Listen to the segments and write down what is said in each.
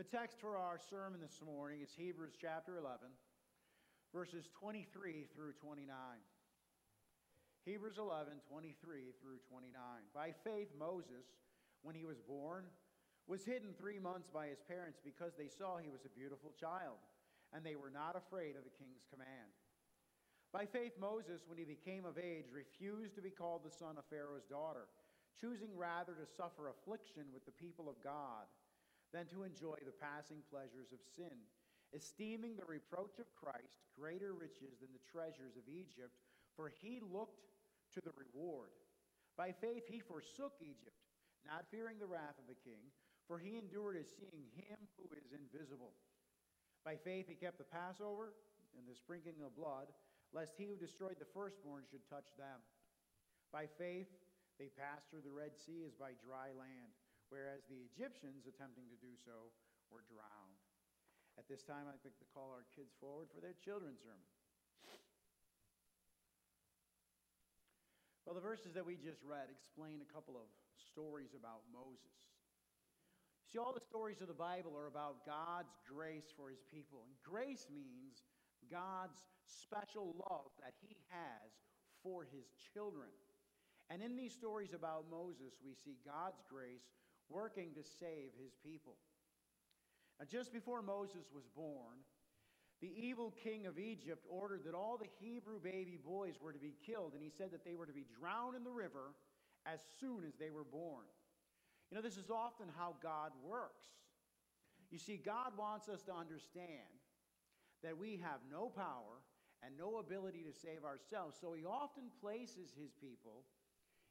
The text for our sermon this morning is Hebrews chapter 11, verses 23 through 29. Hebrews 11, 23 through 29. By faith, Moses, when he was born, was hidden three months by his parents because they saw he was a beautiful child, and they were not afraid of the king's command. By faith, Moses, when he became of age, refused to be called the son of Pharaoh's daughter, choosing rather to suffer affliction with the people of God than to enjoy the passing pleasures of sin, esteeming the reproach of Christ greater riches than the treasures of Egypt, for he looked to the reward. By faith he forsook Egypt, not fearing the wrath of the king, for he endured as seeing him who is invisible. By faith he kept the Passover and the sprinkling of blood, lest he who destroyed the firstborn should touch them. By faith they passed through the Red Sea as by dry land whereas the Egyptians, attempting to do so, were drowned. At this time, I'd like to call our kids forward for their children's sermon. Well, the verses that we just read explain a couple of stories about Moses. See, all the stories of the Bible are about God's grace for his people. And grace means God's special love that he has for his children. And in these stories about Moses, we see God's grace working to save his people. Now, just before Moses was born, the evil king of Egypt ordered that all the Hebrew baby boys were to be killed, and he said that they were to be drowned in the river as soon as they were born. You know, this is often how God works. You see, God wants us to understand that we have no power and no ability to save ourselves, so he often places his people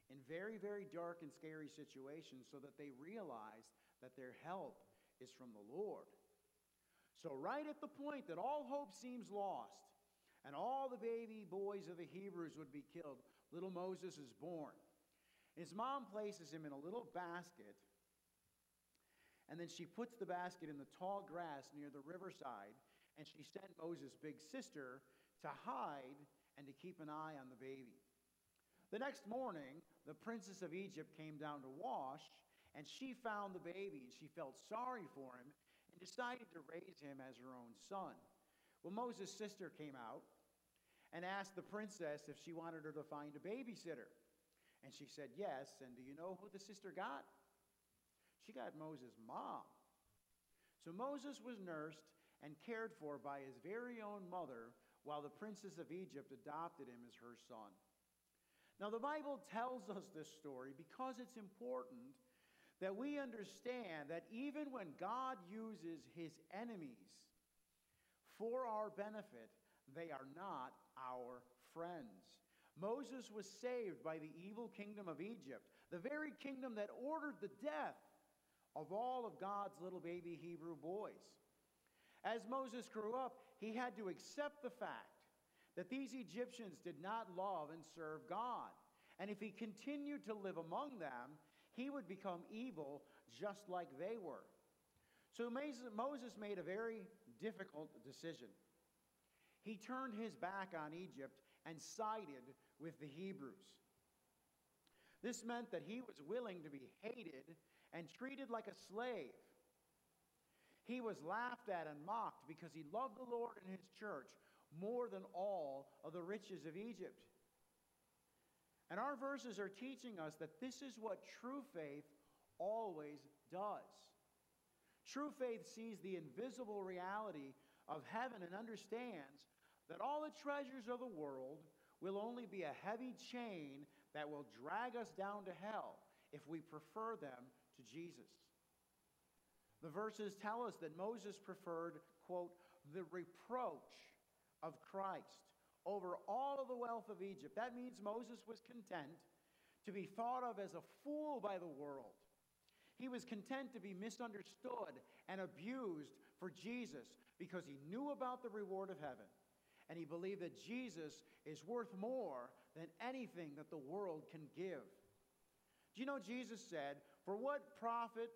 in very, very dark and scary situations so that they realize that their help is from the Lord. So, right at the point that all hope seems lost and all the baby boys of the Hebrews would be killed, little Moses is born. His mom places him in a little basket, and then she puts the basket in the tall grass near the riverside, and she sent Moses' big sister to hide and to keep an eye on the baby. The next morning, the princess of Egypt came down to wash, and she found the baby, and she felt sorry for him and decided to raise him as her own son. Well, Moses' sister came out and asked the princess if she wanted her to find a babysitter. And she said yes. And do you know who the sister got? She got Moses' mom. So Moses was nursed and cared for by his very own mother, while the princess of Egypt adopted him as her son. Now, the Bible tells us this story because it's important that we understand that even when God uses his enemies for our benefit, they are not our friends. Moses was saved by the evil kingdom of Egypt, the very kingdom that ordered the death of all of God's little baby Hebrew boys. As Moses grew up, he had to accept the fact that these Egyptians did not love and serve God. And if he continued to live among them, he would become evil just like they were. So Moses made a very difficult decision. He turned his back on Egypt and sided with the Hebrews. This meant that he was willing to be hated and treated like a slave. He was laughed at and mocked because he loved the Lord and his church more than all of the riches of Egypt. And our verses are teaching us that this is what true faith always does. True faith sees the invisible reality of heaven and understands that all the treasures of the world will only be a heavy chain that will drag us down to hell if we prefer them to Jesus. The verses tell us that Moses preferred, quote, the reproach of Christ over all of the wealth of Egypt. That means Moses was content to be thought of as a fool by the world. He was content to be misunderstood and abused for Jesus because he knew about the reward of heaven and he believed that Jesus is worth more than anything that the world can give. Do you know Jesus said, For what profit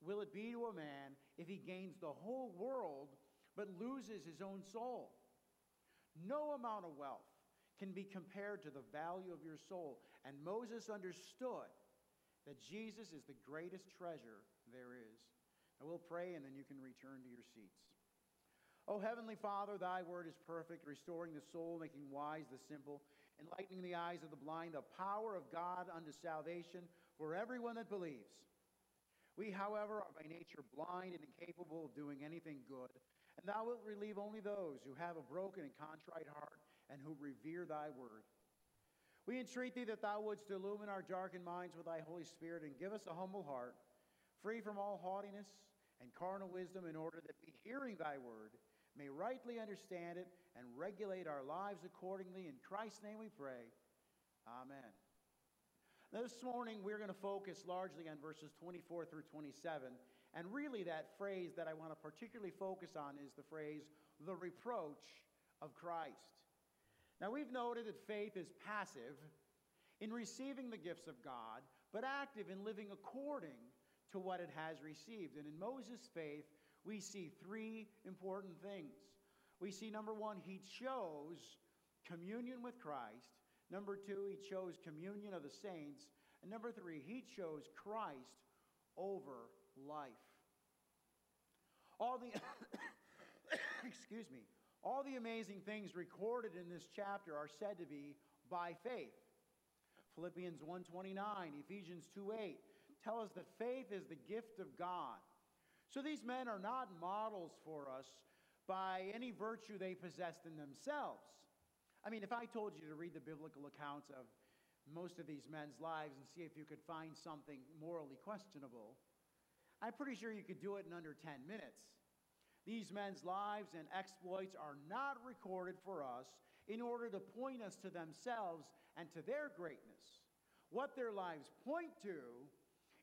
will it be to a man if he gains the whole world but loses his own soul? No amount of wealth can be compared to the value of your soul. And Moses understood that Jesus is the greatest treasure there is. I will pray and then you can return to your seats. O Heavenly Father, thy word is perfect, restoring the soul, making wise the simple, enlightening the eyes of the blind, the power of God unto salvation for everyone that believes. We, however, are by nature blind and incapable of doing anything good, and thou wilt relieve only those who have a broken and contrite heart and who revere thy word. We entreat thee that thou wouldst illumine our darkened minds with thy Holy Spirit and give us a humble heart, free from all haughtiness and carnal wisdom, in order that we, hearing thy word, may rightly understand it and regulate our lives accordingly. In Christ's name we pray. Amen. Now, this morning, we're going to focus largely on verses 24 through 27. And really, that phrase that I want to particularly focus on is the phrase, the reproach of Christ. Now, we've noted that faith is passive in receiving the gifts of God, but active in living according to what it has received. And in Moses' faith, we see three important things. We see, number one, he chose communion with Christ. Number two, he chose communion of the saints. And number three, he chose Christ over life. All the, excuse me, all the amazing things recorded in this chapter are said to be by faith. Philippians 1:29, Ephesians 2:8 tell us that faith is the gift of God. So these men are not models for us by any virtue they possessed in themselves. I mean, if I told you to read the biblical accounts of most of these men's lives and see if you could find something morally questionable, I'm pretty sure you could do it in under 10 minutes. These men's lives and exploits are not recorded for us in order to point us to themselves and to their greatness. What their lives point to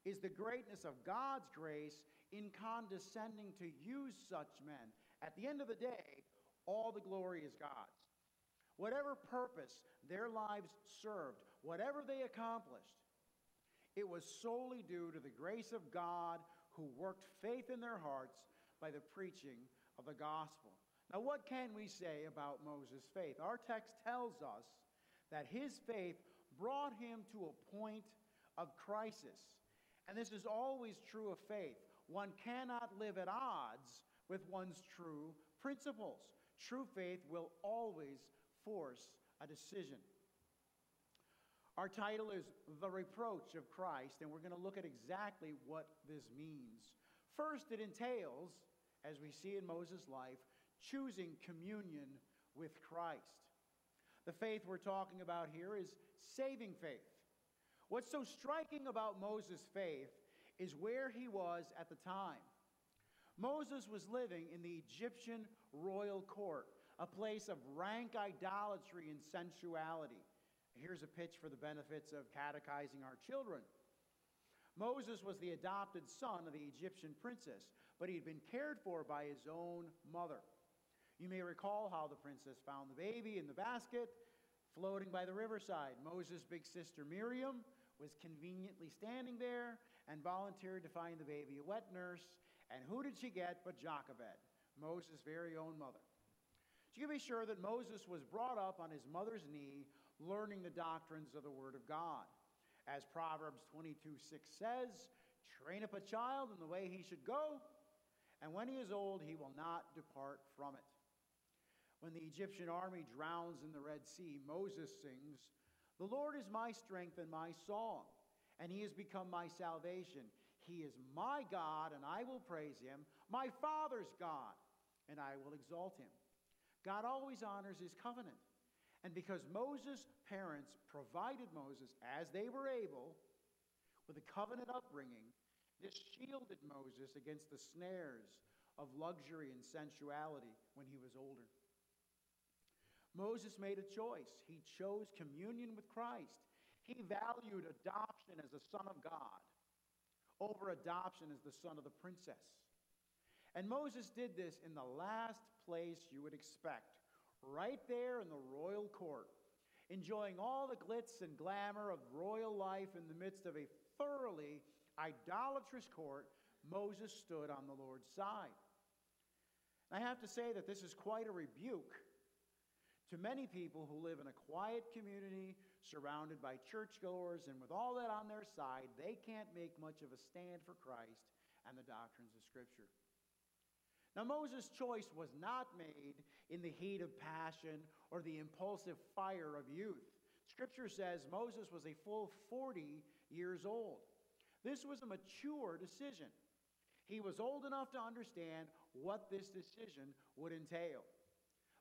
is the greatness of God's grace in condescending to use such men. At the end of the day, all the glory is God's. Whatever purpose their lives served, whatever they accomplished, it was solely due to the grace of God who worked faith in their hearts by the preaching of the gospel. Now, what can we say about Moses' faith? Our text tells us that his faith brought him to a point of crisis. And this is always true of faith. One cannot live at odds with one's true principles. True faith will always force a decision. Our title is The Reproach of Christ, and we're going to look at exactly what this means. First, it entails as we see in Moses' life, choosing communion with Christ. The faith we're talking about here is saving faith. What's so striking about Moses' faith is where he was at the time. Moses was living in the Egyptian royal court, a place of rank idolatry and sensuality. Here's a pitch for the benefits of catechizing our children. Moses was the adopted son of the Egyptian princess, but he had been cared for by his own mother. You may recall how the princess found the baby in the basket floating by the riverside. Moses' big sister Miriam was conveniently standing there and volunteered to find the baby a wet nurse. And who did she get but Jochebed, Moses' very own mother? So you can be sure that Moses was brought up on his mother's knee, learning the doctrines of the Word of God. As Proverbs 22 6 says, train up a child in the way he should go, and when he is old, he will not depart from it. When the Egyptian army drowns in the Red Sea, Moses sings, The Lord is my strength and my song, and he has become my salvation. He is my God, and I will praise him, my Father's God, and I will exalt him. God always honors his covenant. And because Moses' parents provided Moses as they were able with a covenant upbringing, this shielded Moses against the snares of luxury and sensuality when he was older. Moses made a choice. He chose communion with Christ. He valued adoption as the son of God over adoption as the son of the princess. And Moses did this in the last place you would expect right there in the royal court, enjoying all the glitz and glamour of royal life in the midst of a thoroughly idolatrous court, Moses stood on the Lord's side. I have to say that this is quite a rebuke to many people who live in a quiet community surrounded by churchgoers, and with all that on their side, they can't make much of a stand for Christ and the doctrines of Scripture. Now, Moses' choice was not made in the heat of passion or the impulsive fire of youth. Scripture says Moses was a full 40 years old. This was a mature decision. He was old enough to understand what this decision would entail.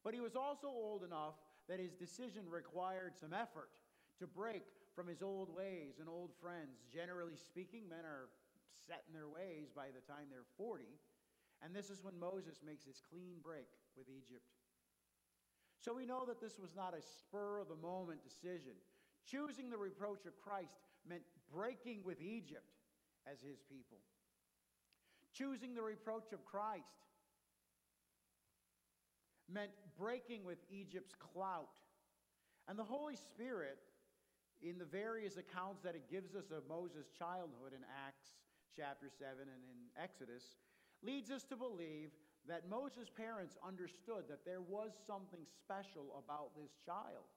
But he was also old enough that his decision required some effort to break from his old ways and old friends. Generally speaking, men are set in their ways by the time they're 40. And this is when Moses makes his clean break with Egypt. So we know that this was not a spur of the moment decision. Choosing the reproach of Christ meant breaking with Egypt as his people. Choosing the reproach of Christ meant breaking with Egypt's clout. And the Holy Spirit, in the various accounts that it gives us of Moses' childhood in Acts chapter 7 and in Exodus, leads us to believe that Moses' parents understood that there was something special about this child.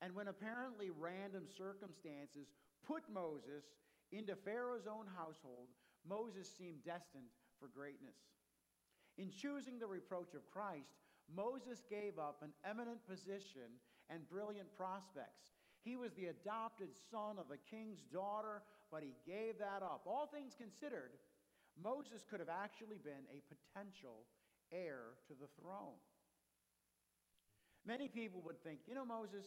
And when apparently random circumstances put Moses into Pharaoh's own household, Moses seemed destined for greatness. In choosing the reproach of Christ, Moses gave up an eminent position and brilliant prospects. He was the adopted son of a king's daughter, but he gave that up. All things considered, Moses could have actually been a potential heir to the throne. Many people would think, you know, Moses,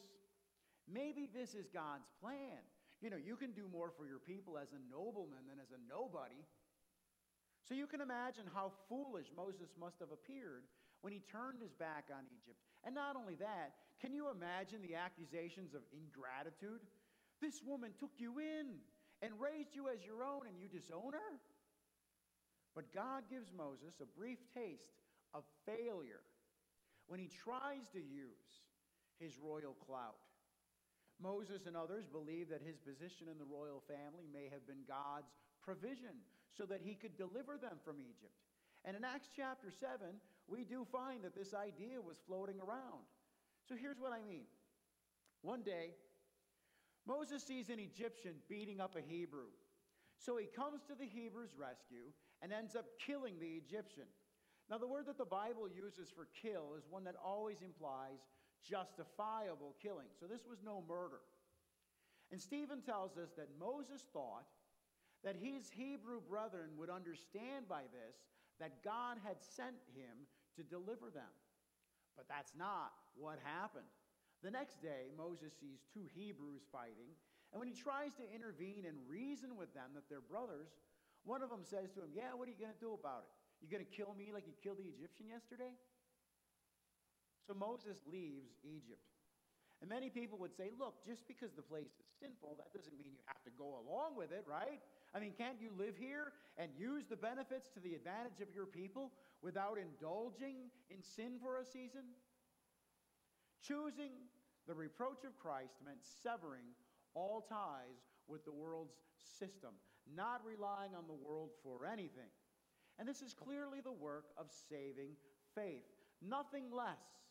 maybe this is God's plan. You know, you can do more for your people as a nobleman than as a nobody. So you can imagine how foolish Moses must have appeared when he turned his back on Egypt. And not only that, can you imagine the accusations of ingratitude? This woman took you in and raised you as your own, and you disown her? But God gives Moses a brief taste of failure when he tries to use his royal clout. Moses and others believe that his position in the royal family may have been God's provision so that he could deliver them from Egypt. And in Acts chapter 7, we do find that this idea was floating around. So here's what I mean. One day, Moses sees an Egyptian beating up a Hebrew. So he comes to the Hebrew's rescue and ends up killing the Egyptian. Now, the word that the Bible uses for kill is one that always implies justifiable killing. So this was no murder. And Stephen tells us that Moses thought that his Hebrew brethren would understand by this that God had sent him to deliver them. But that's not what happened. The next day, Moses sees two Hebrews fighting, and when he tries to intervene and reason with them that they're brothers, one of them says to him, Yeah, what are you going to do about it? You going to kill me like you killed the Egyptian yesterday? So Moses leaves Egypt. And many people would say, look, just because the place is sinful, that doesn't mean you have to go along with it, right? I mean, can't you live here and use the benefits to the advantage of your people without indulging in sin for a season? Choosing the reproach of Christ meant severing all ties with the world's system not relying on the world for anything. And this is clearly the work of saving faith. Nothing less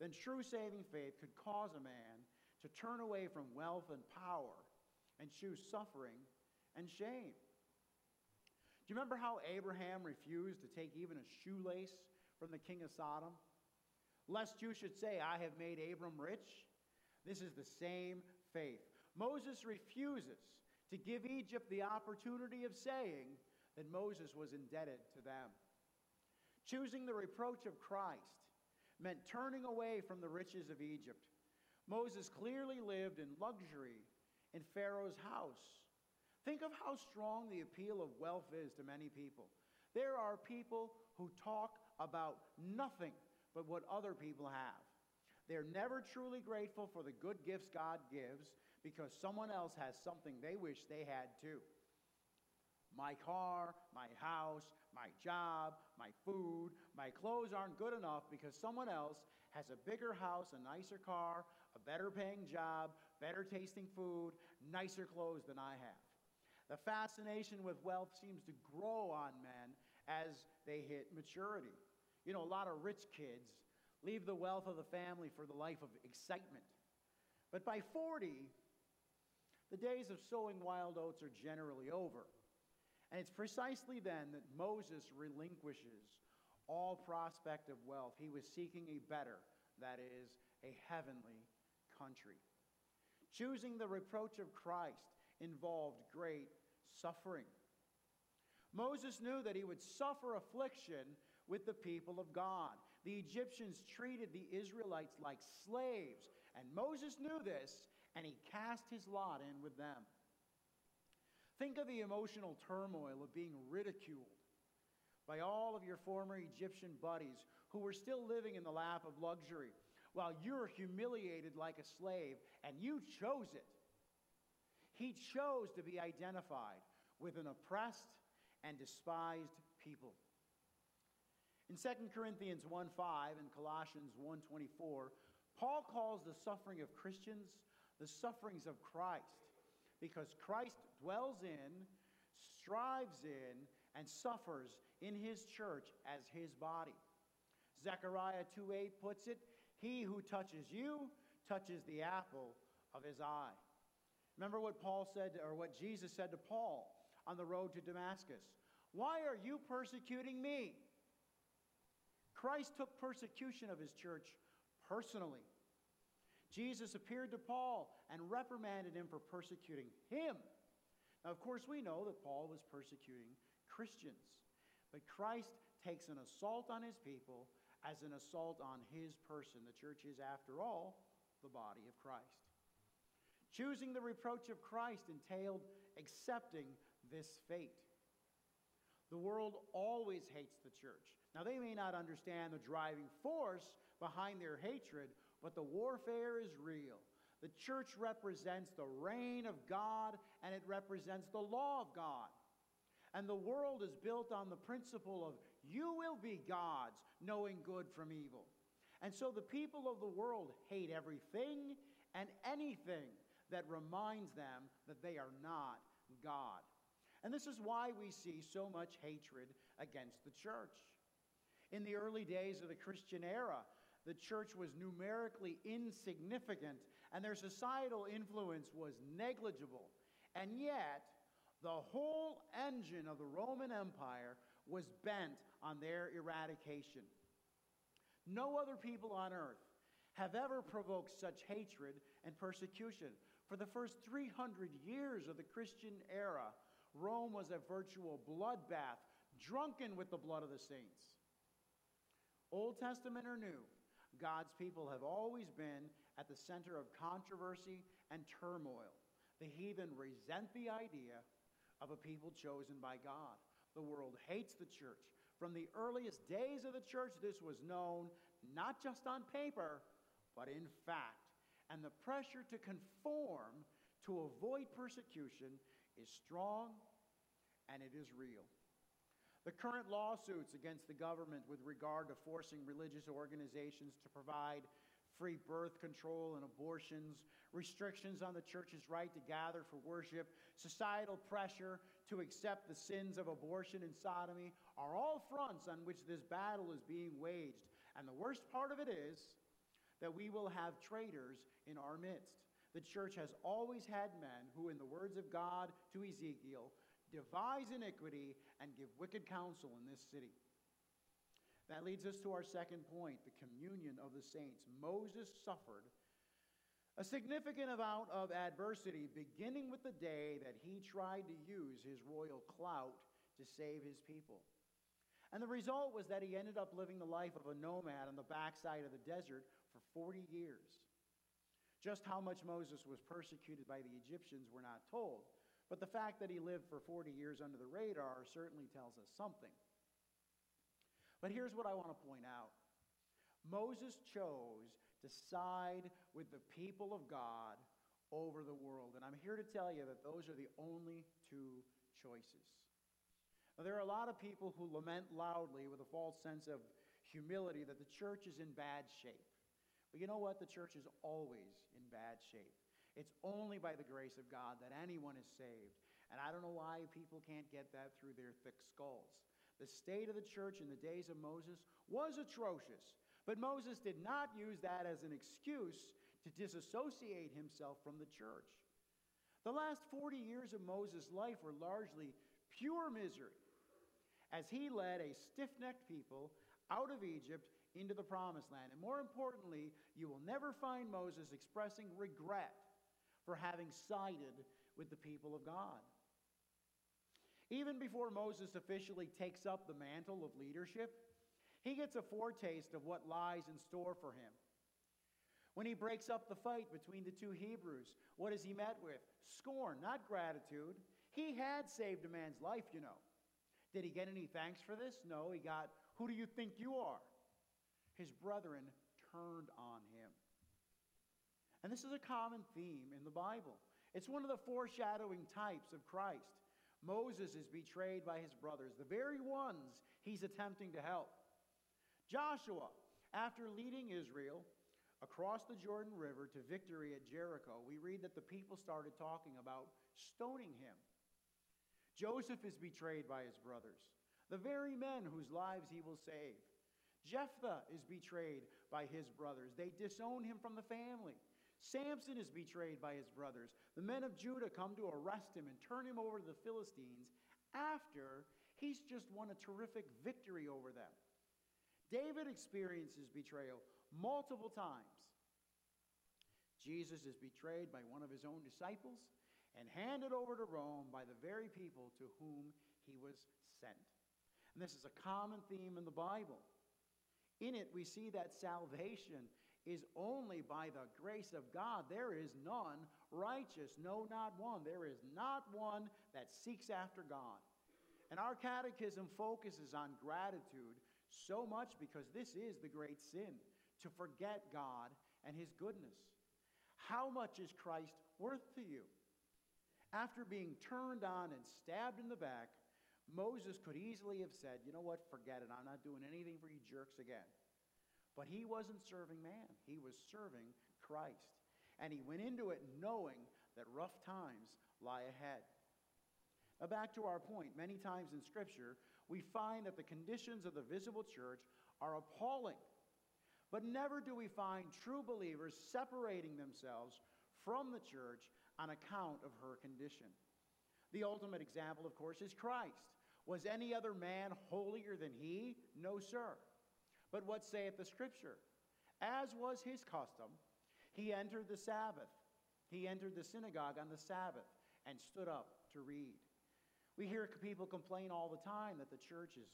than true saving faith could cause a man to turn away from wealth and power and choose suffering and shame. Do you remember how Abraham refused to take even a shoelace from the king of Sodom? Lest you should say, I have made Abram rich. This is the same faith. Moses refuses to give Egypt the opportunity of saying that Moses was indebted to them. Choosing the reproach of Christ meant turning away from the riches of Egypt. Moses clearly lived in luxury in Pharaoh's house. Think of how strong the appeal of wealth is to many people. There are people who talk about nothing but what other people have. They're never truly grateful for the good gifts God gives, because someone else has something they wish they had too. My car, my house, my job, my food, my clothes aren't good enough because someone else has a bigger house, a nicer car, a better paying job, better tasting food, nicer clothes than I have. The fascination with wealth seems to grow on men as they hit maturity. You know, a lot of rich kids leave the wealth of the family for the life of excitement. But by 40, the days of sowing wild oats are generally over. And it's precisely then that Moses relinquishes all prospect of wealth. He was seeking a better, that is, a heavenly country. Choosing the reproach of Christ involved great suffering. Moses knew that he would suffer affliction with the people of God. The Egyptians treated the Israelites like slaves, and Moses knew this, and he cast his lot in with them. Think of the emotional turmoil of being ridiculed by all of your former Egyptian buddies who were still living in the lap of luxury while you're humiliated like a slave, and you chose it. He chose to be identified with an oppressed and despised people. In 2 Corinthians 1 5 and Colossians 1 24, Paul calls the suffering of Christians the sufferings of Christ because Christ dwells in, strives in, and suffers in his church as his body. Zechariah 2 8 puts it, He who touches you touches the apple of his eye. Remember what Paul said, or what Jesus said to Paul on the road to Damascus Why are you persecuting me? Christ took persecution of his church personally. Jesus appeared to Paul and reprimanded him for persecuting him. Now, of course, we know that Paul was persecuting Christians, but Christ takes an assault on his people as an assault on his person. The church is, after all, the body of Christ. Choosing the reproach of Christ entailed accepting this fate. The world always hates the church. Now, they may not understand the driving force behind their hatred, but the warfare is real. The church represents the reign of God and it represents the law of God. And the world is built on the principle of you will be gods, knowing good from evil. And so the people of the world hate everything and anything that reminds them that they are not God. And this is why we see so much hatred against the church. In the early days of the Christian era, the church was numerically insignificant and their societal influence was negligible. And yet, the whole engine of the Roman Empire was bent on their eradication. No other people on earth have ever provoked such hatred and persecution. For the first 300 years of the Christian era, Rome was a virtual bloodbath, drunken with the blood of the saints. Old Testament or New, God's people have always been at the center of controversy and turmoil. The heathen resent the idea of a people chosen by God. The world hates the church. From the earliest days of the church, this was known not just on paper, but in fact and the pressure to conform to avoid persecution is strong and it is real. The current lawsuits against the government with regard to forcing religious organizations to provide free birth control and abortions, restrictions on the church's right to gather for worship, societal pressure to accept the sins of abortion and sodomy are all fronts on which this battle is being waged. And the worst part of it is that we will have traitors in our midst. The church has always had men who, in the words of God to Ezekiel, devise iniquity and give wicked counsel in this city. That leads us to our second point the communion of the saints. Moses suffered a significant amount of adversity, beginning with the day that he tried to use his royal clout to save his people. And the result was that he ended up living the life of a nomad on the backside of the desert for 40 years. Just how much Moses was persecuted by the Egyptians, we're not told. But the fact that he lived for 40 years under the radar certainly tells us something. But here's what I want to point out Moses chose to side with the people of God over the world. And I'm here to tell you that those are the only two choices. Now, there are a lot of people who lament loudly with a false sense of humility that the church is in bad shape. But you know what? The church is always in bad shape. It's only by the grace of God that anyone is saved. And I don't know why people can't get that through their thick skulls. The state of the church in the days of Moses was atrocious, but Moses did not use that as an excuse to disassociate himself from the church. The last 40 years of Moses' life were largely pure misery, as he led a stiff necked people out of Egypt into the promised land. And more importantly, you will never find Moses expressing regret for having sided with the people of God. Even before Moses officially takes up the mantle of leadership, he gets a foretaste of what lies in store for him. When he breaks up the fight between the two Hebrews, what is he met with? Scorn, not gratitude. He had saved a man's life, you know. Did he get any thanks for this? No, he got, Who do you think you are? His brethren turned on him. And this is a common theme in the Bible. It's one of the foreshadowing types of Christ. Moses is betrayed by his brothers, the very ones he's attempting to help. Joshua, after leading Israel across the Jordan River to victory at Jericho, we read that the people started talking about stoning him. Joseph is betrayed by his brothers, the very men whose lives he will save. Jephthah is betrayed by his brothers. They disown him from the family. Samson is betrayed by his brothers. The men of Judah come to arrest him and turn him over to the Philistines after he's just won a terrific victory over them. David experiences betrayal multiple times. Jesus is betrayed by one of his own disciples and handed over to Rome by the very people to whom he was sent. And this is a common theme in the Bible. In it, we see that salvation is only by the grace of God. There is none righteous, no, not one. There is not one that seeks after God. And our catechism focuses on gratitude so much because this is the great sin to forget God and His goodness. How much is Christ worth to you? After being turned on and stabbed in the back, Moses could easily have said, You know what? Forget it. I'm not doing anything for you jerks again. But he wasn't serving man, he was serving Christ. And he went into it knowing that rough times lie ahead. Now, back to our point, many times in Scripture, we find that the conditions of the visible church are appalling. But never do we find true believers separating themselves from the church on account of her condition. The ultimate example, of course, is Christ. Was any other man holier than he? No, sir. But what saith the Scripture? As was his custom, he entered the Sabbath. He entered the synagogue on the Sabbath and stood up to read. We hear people complain all the time that the church is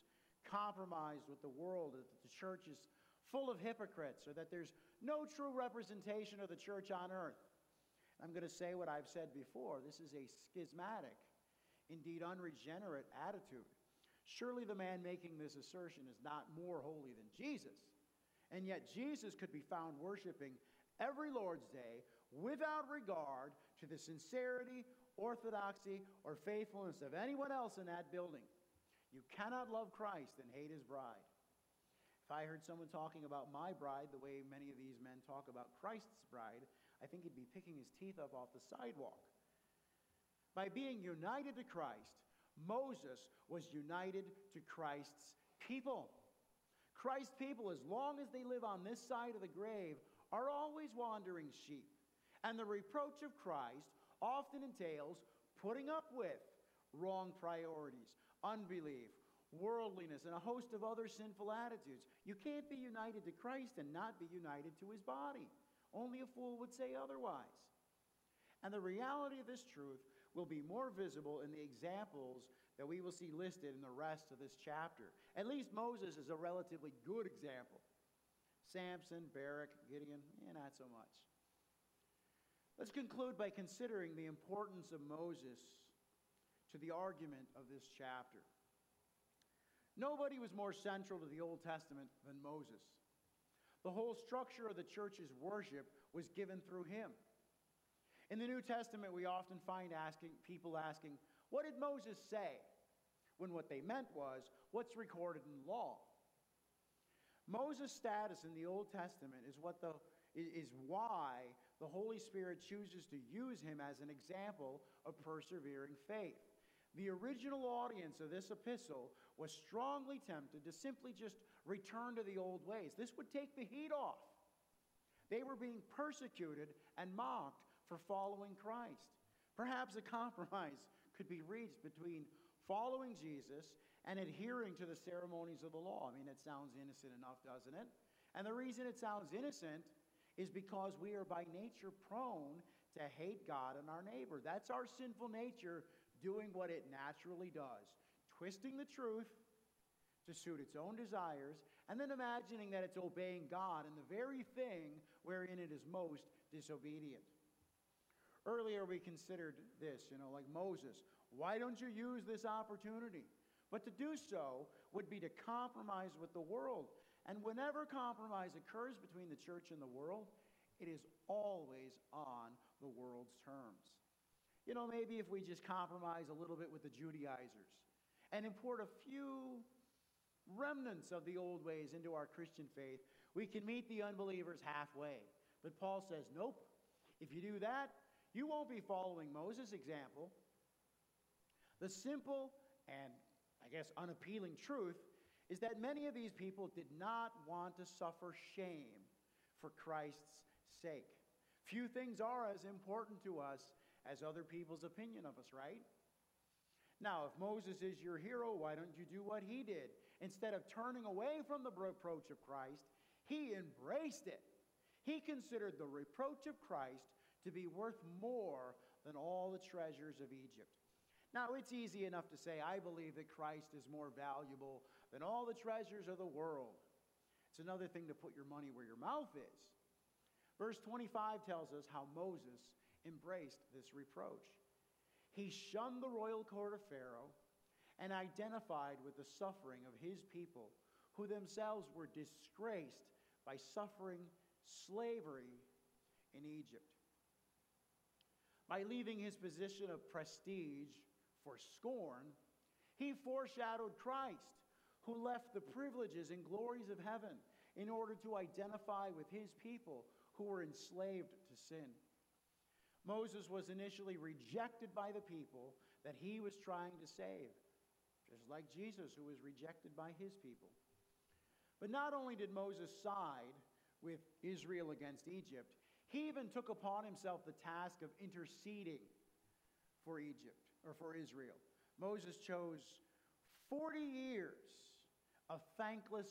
compromised with the world, that the church is full of hypocrites, or that there's no true representation of the church on earth. I'm going to say what I've said before. This is a schismatic, indeed unregenerate attitude. Surely the man making this assertion is not more holy than Jesus. And yet Jesus could be found worshiping every Lord's Day without regard to the sincerity orthodoxy, or faithfulness of anyone else in that building. You cannot love Christ and hate his bride. If I heard someone talking about my bride the way many of these men talk about Christ's bride, I think he'd be picking his teeth up off the sidewalk. By being united to Christ, Moses was united to Christ's people. Christ's people, as long as they live on this side of the grave, are always wandering sheep. And the reproach of Christ often entails putting up with wrong priorities, unbelief, worldliness, and a host of other sinful attitudes. You can't be united to Christ and not be united to his body. Only a fool would say otherwise. And the reality of this truth will be more visible in the examples that we will see listed in the rest of this chapter. At least Moses is a relatively good example. Samson, Barak, Gideon, eh, not so much. Let's conclude by considering the importance of Moses to the argument of this chapter. Nobody was more central to the Old Testament than Moses. The whole structure of the church's worship was given through him. In the New Testament, we often find asking, people asking, What did Moses say? When what they meant was, What's recorded in law? Moses' status in the Old Testament is, what the, is why the Holy Spirit chooses to use him as an example of persevering faith. The original audience of this epistle was strongly tempted to simply just return to the old ways. This would take the heat off. They were being persecuted and mocked for following Christ. Perhaps a compromise could be reached between following Jesus and adhering to the ceremonies of the law. I mean, it sounds innocent enough, doesn't it? And the reason it sounds innocent is because we are by nature prone to hate God and our neighbor. That's our sinful nature doing what it naturally does, twisting the truth to suit its own desires, and then imagining that it's obeying God in the very thing wherein it is most disobedient. Earlier, we considered this, you know, like Moses. Why don't you use this opportunity? But to do so would be to compromise with the world. And whenever compromise occurs between the church and the world, it is always on the world's terms. You know, maybe if we just compromise a little bit with the Judaizers and import a few remnants of the old ways into our Christian faith, we can meet the unbelievers halfway. But Paul says, nope. If you do that, you won't be following Moses' example. The simple and, I guess, unappealing truth is that many of these people did not want to suffer shame for Christ's sake. Few things are as important to us as other people's opinion of us, right? Now, if Moses is your hero, why don't you do what he did? Instead of turning away from the reproach of Christ, he embraced it. He considered the reproach of Christ to be worth more than all the treasures of Egypt. Now, it's easy enough to say, I believe that Christ is more valuable than all the treasures of the world. It's another thing to put your money where your mouth is. Verse 25 tells us how Moses embraced this reproach. He shunned the royal court of Pharaoh and identified with the suffering of his people, who themselves were disgraced by suffering slavery in Egypt. By leaving his position of prestige for scorn, he foreshadowed Christ, who left the privileges and glories of heaven in order to identify with his people who were enslaved to sin. Moses was initially rejected by the people that he was trying to save, just like Jesus, who was rejected by his people. But not only did Moses side with Israel against Egypt, he even took upon himself the task of interceding for Egypt or for Israel. Moses chose 40 years of thankless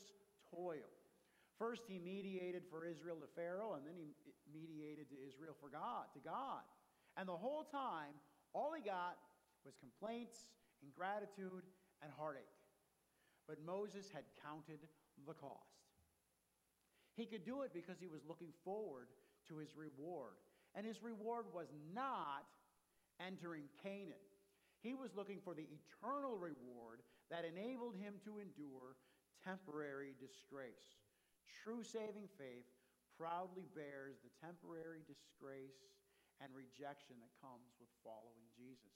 toil. First, he mediated for Israel to Pharaoh, and then he mediated to Israel for God, to God. And the whole time, all he got was complaints, ingratitude, and heartache. But Moses had counted the cost. He could do it because he was looking forward to his reward. And his reward was not entering Canaan. He was looking for the eternal reward that enabled him to endure temporary disgrace. True saving faith proudly bears the temporary disgrace and rejection that comes with following Jesus.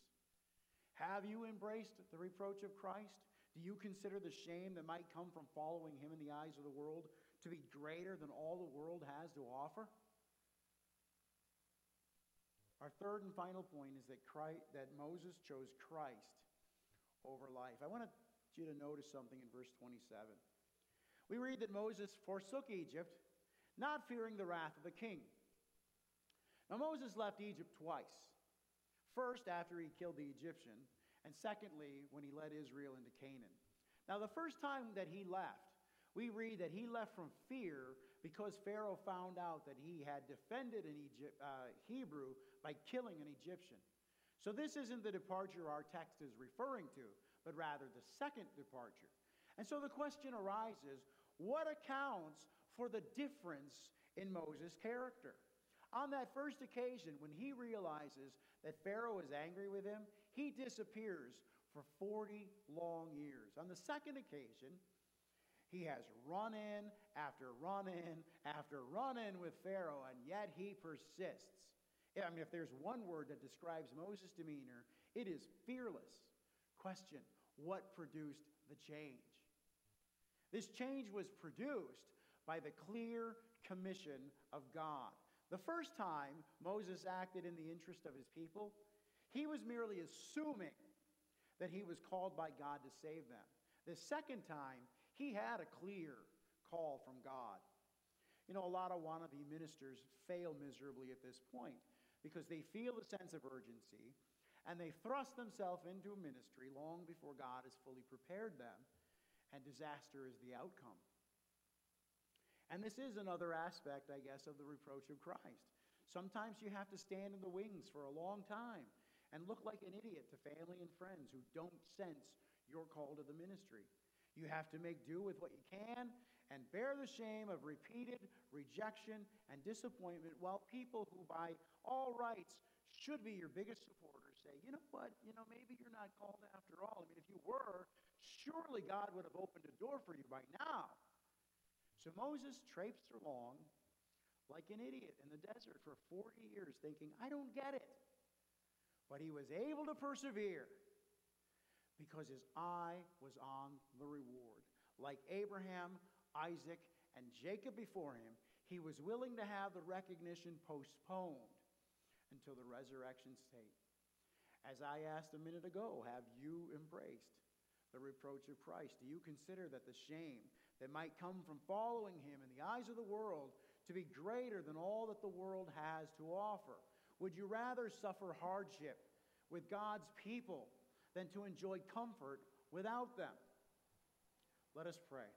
Have you embraced the reproach of Christ? Do you consider the shame that might come from following him in the eyes of the world to be greater than all the world has to offer? Third and final point is that, Christ, that Moses chose Christ over life. I want you to notice something in verse 27. We read that Moses forsook Egypt, not fearing the wrath of the king. Now, Moses left Egypt twice. First, after he killed the Egyptian, and secondly, when he led Israel into Canaan. Now, the first time that he left, we read that he left from fear because Pharaoh found out that he had defended an Egypt, uh, Hebrew by killing an Egyptian. So this isn't the departure our text is referring to, but rather the second departure. And so the question arises what accounts for the difference in Moses' character? On that first occasion, when he realizes that Pharaoh is angry with him, he disappears for 40 long years. On the second occasion, he has run in after run in after run in with Pharaoh, and yet he persists. I mean, if there's one word that describes Moses' demeanor, it is fearless. Question What produced the change? This change was produced by the clear commission of God. The first time Moses acted in the interest of his people, he was merely assuming that he was called by God to save them. The second time, he had a clear call from God. You know, a lot of wannabe ministers fail miserably at this point because they feel a sense of urgency and they thrust themselves into a ministry long before God has fully prepared them, and disaster is the outcome. And this is another aspect, I guess, of the reproach of Christ. Sometimes you have to stand in the wings for a long time and look like an idiot to family and friends who don't sense your call to the ministry. You have to make do with what you can and bear the shame of repeated rejection and disappointment while people who, by all rights, should be your biggest supporters say, you know what, you know, maybe you're not called after all. I mean, if you were, surely God would have opened a door for you by now. So Moses traipsed along like an idiot in the desert for 40 years, thinking, I don't get it. But he was able to persevere because his eye was on the reward. Like Abraham, Isaac, and Jacob before him, he was willing to have the recognition postponed until the resurrection state. As I asked a minute ago, have you embraced the reproach of Christ? Do you consider that the shame that might come from following him in the eyes of the world to be greater than all that the world has to offer? Would you rather suffer hardship with God's people than to enjoy comfort without them? Let us pray.